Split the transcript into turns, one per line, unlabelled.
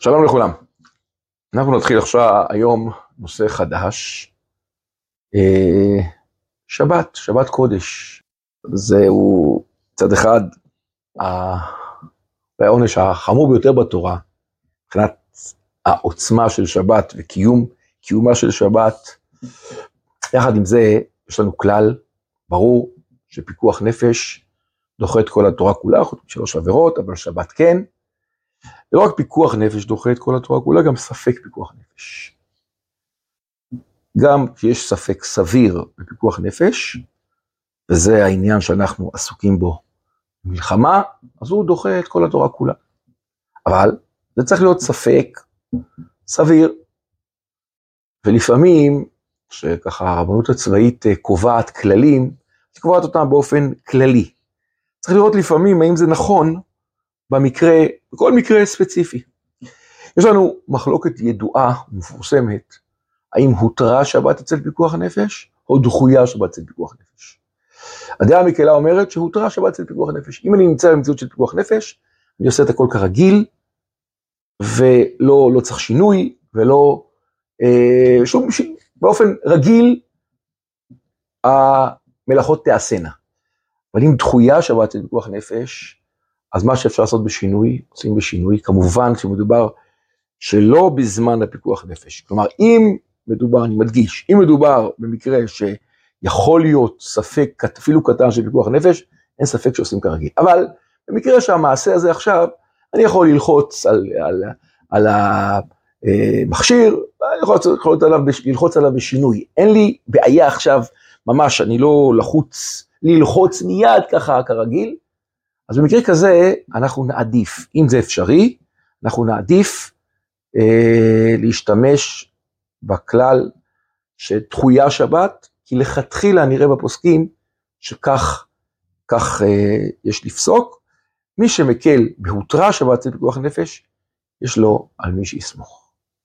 שלום לכולם. אנחנו נתחיל עכשיו היום נושא חדש, אה, שבת, שבת קודש. זהו צד אחד העונש החמור ביותר בתורה, מבחינת העוצמה של שבת וקיום, קיומה של שבת. יחד עם זה, יש לנו כלל ברור שפיקוח נפש דוחה את כל התורה כולה, חוץ משלוש עבירות, אבל שבת כן. ולא רק פיקוח נפש דוחה את כל התורה כולה, גם ספק פיקוח נפש. גם כשיש ספק סביר בפיקוח נפש, וזה העניין שאנחנו עסוקים בו מלחמה, אז הוא דוחה את כל התורה כולה. אבל זה צריך להיות ספק סביר. ולפעמים, שככה הרבנות הצבאית אה, קובעת כללים, היא קובעת אותם באופן כללי. צריך לראות לפעמים האם זה נכון במקרה, בכל מקרה ספציפי. יש לנו מחלוקת ידועה ומפורסמת, האם הותרה שבת אצל פיקוח הנפש, או דחויה שבת אצל פיקוח נפש. הדעה המקלה אומרת שהותרה שבת אצל פיקוח נפש. אם אני נמצא במציאות של פיקוח נפש, אני עושה את הכל כרגיל, ולא לא צריך שינוי, ולא אה, שום שינוי. באופן רגיל, המלאכות תעשינה. אבל אם דחויה שבת אצל פיקוח נפש, אז מה שאפשר לעשות בשינוי, עושים בשינוי, כמובן כשמדובר שלא בזמן הפיקוח נפש. כלומר, אם מדובר, אני מדגיש, אם מדובר במקרה שיכול להיות ספק, אפילו קטן של פיקוח נפש, אין ספק שעושים כרגיל. אבל במקרה שהמעשה הזה עכשיו, אני יכול ללחוץ על, על, על המכשיר, אני יכול ללחוץ עליו, ללחוץ עליו בשינוי. אין לי בעיה עכשיו, ממש, אני לא לחוץ, ללחוץ מיד ככה כרגיל, אז במקרה כזה אנחנו נעדיף, אם זה אפשרי, אנחנו נעדיף אה, להשתמש בכלל שדחויה שבת, כי לכתחילה נראה בפוסקים שכך כך, אה, יש לפסוק. מי שמקל בהותרה שבת אצל פיקוח נפש, יש לו על מי שיסמוך.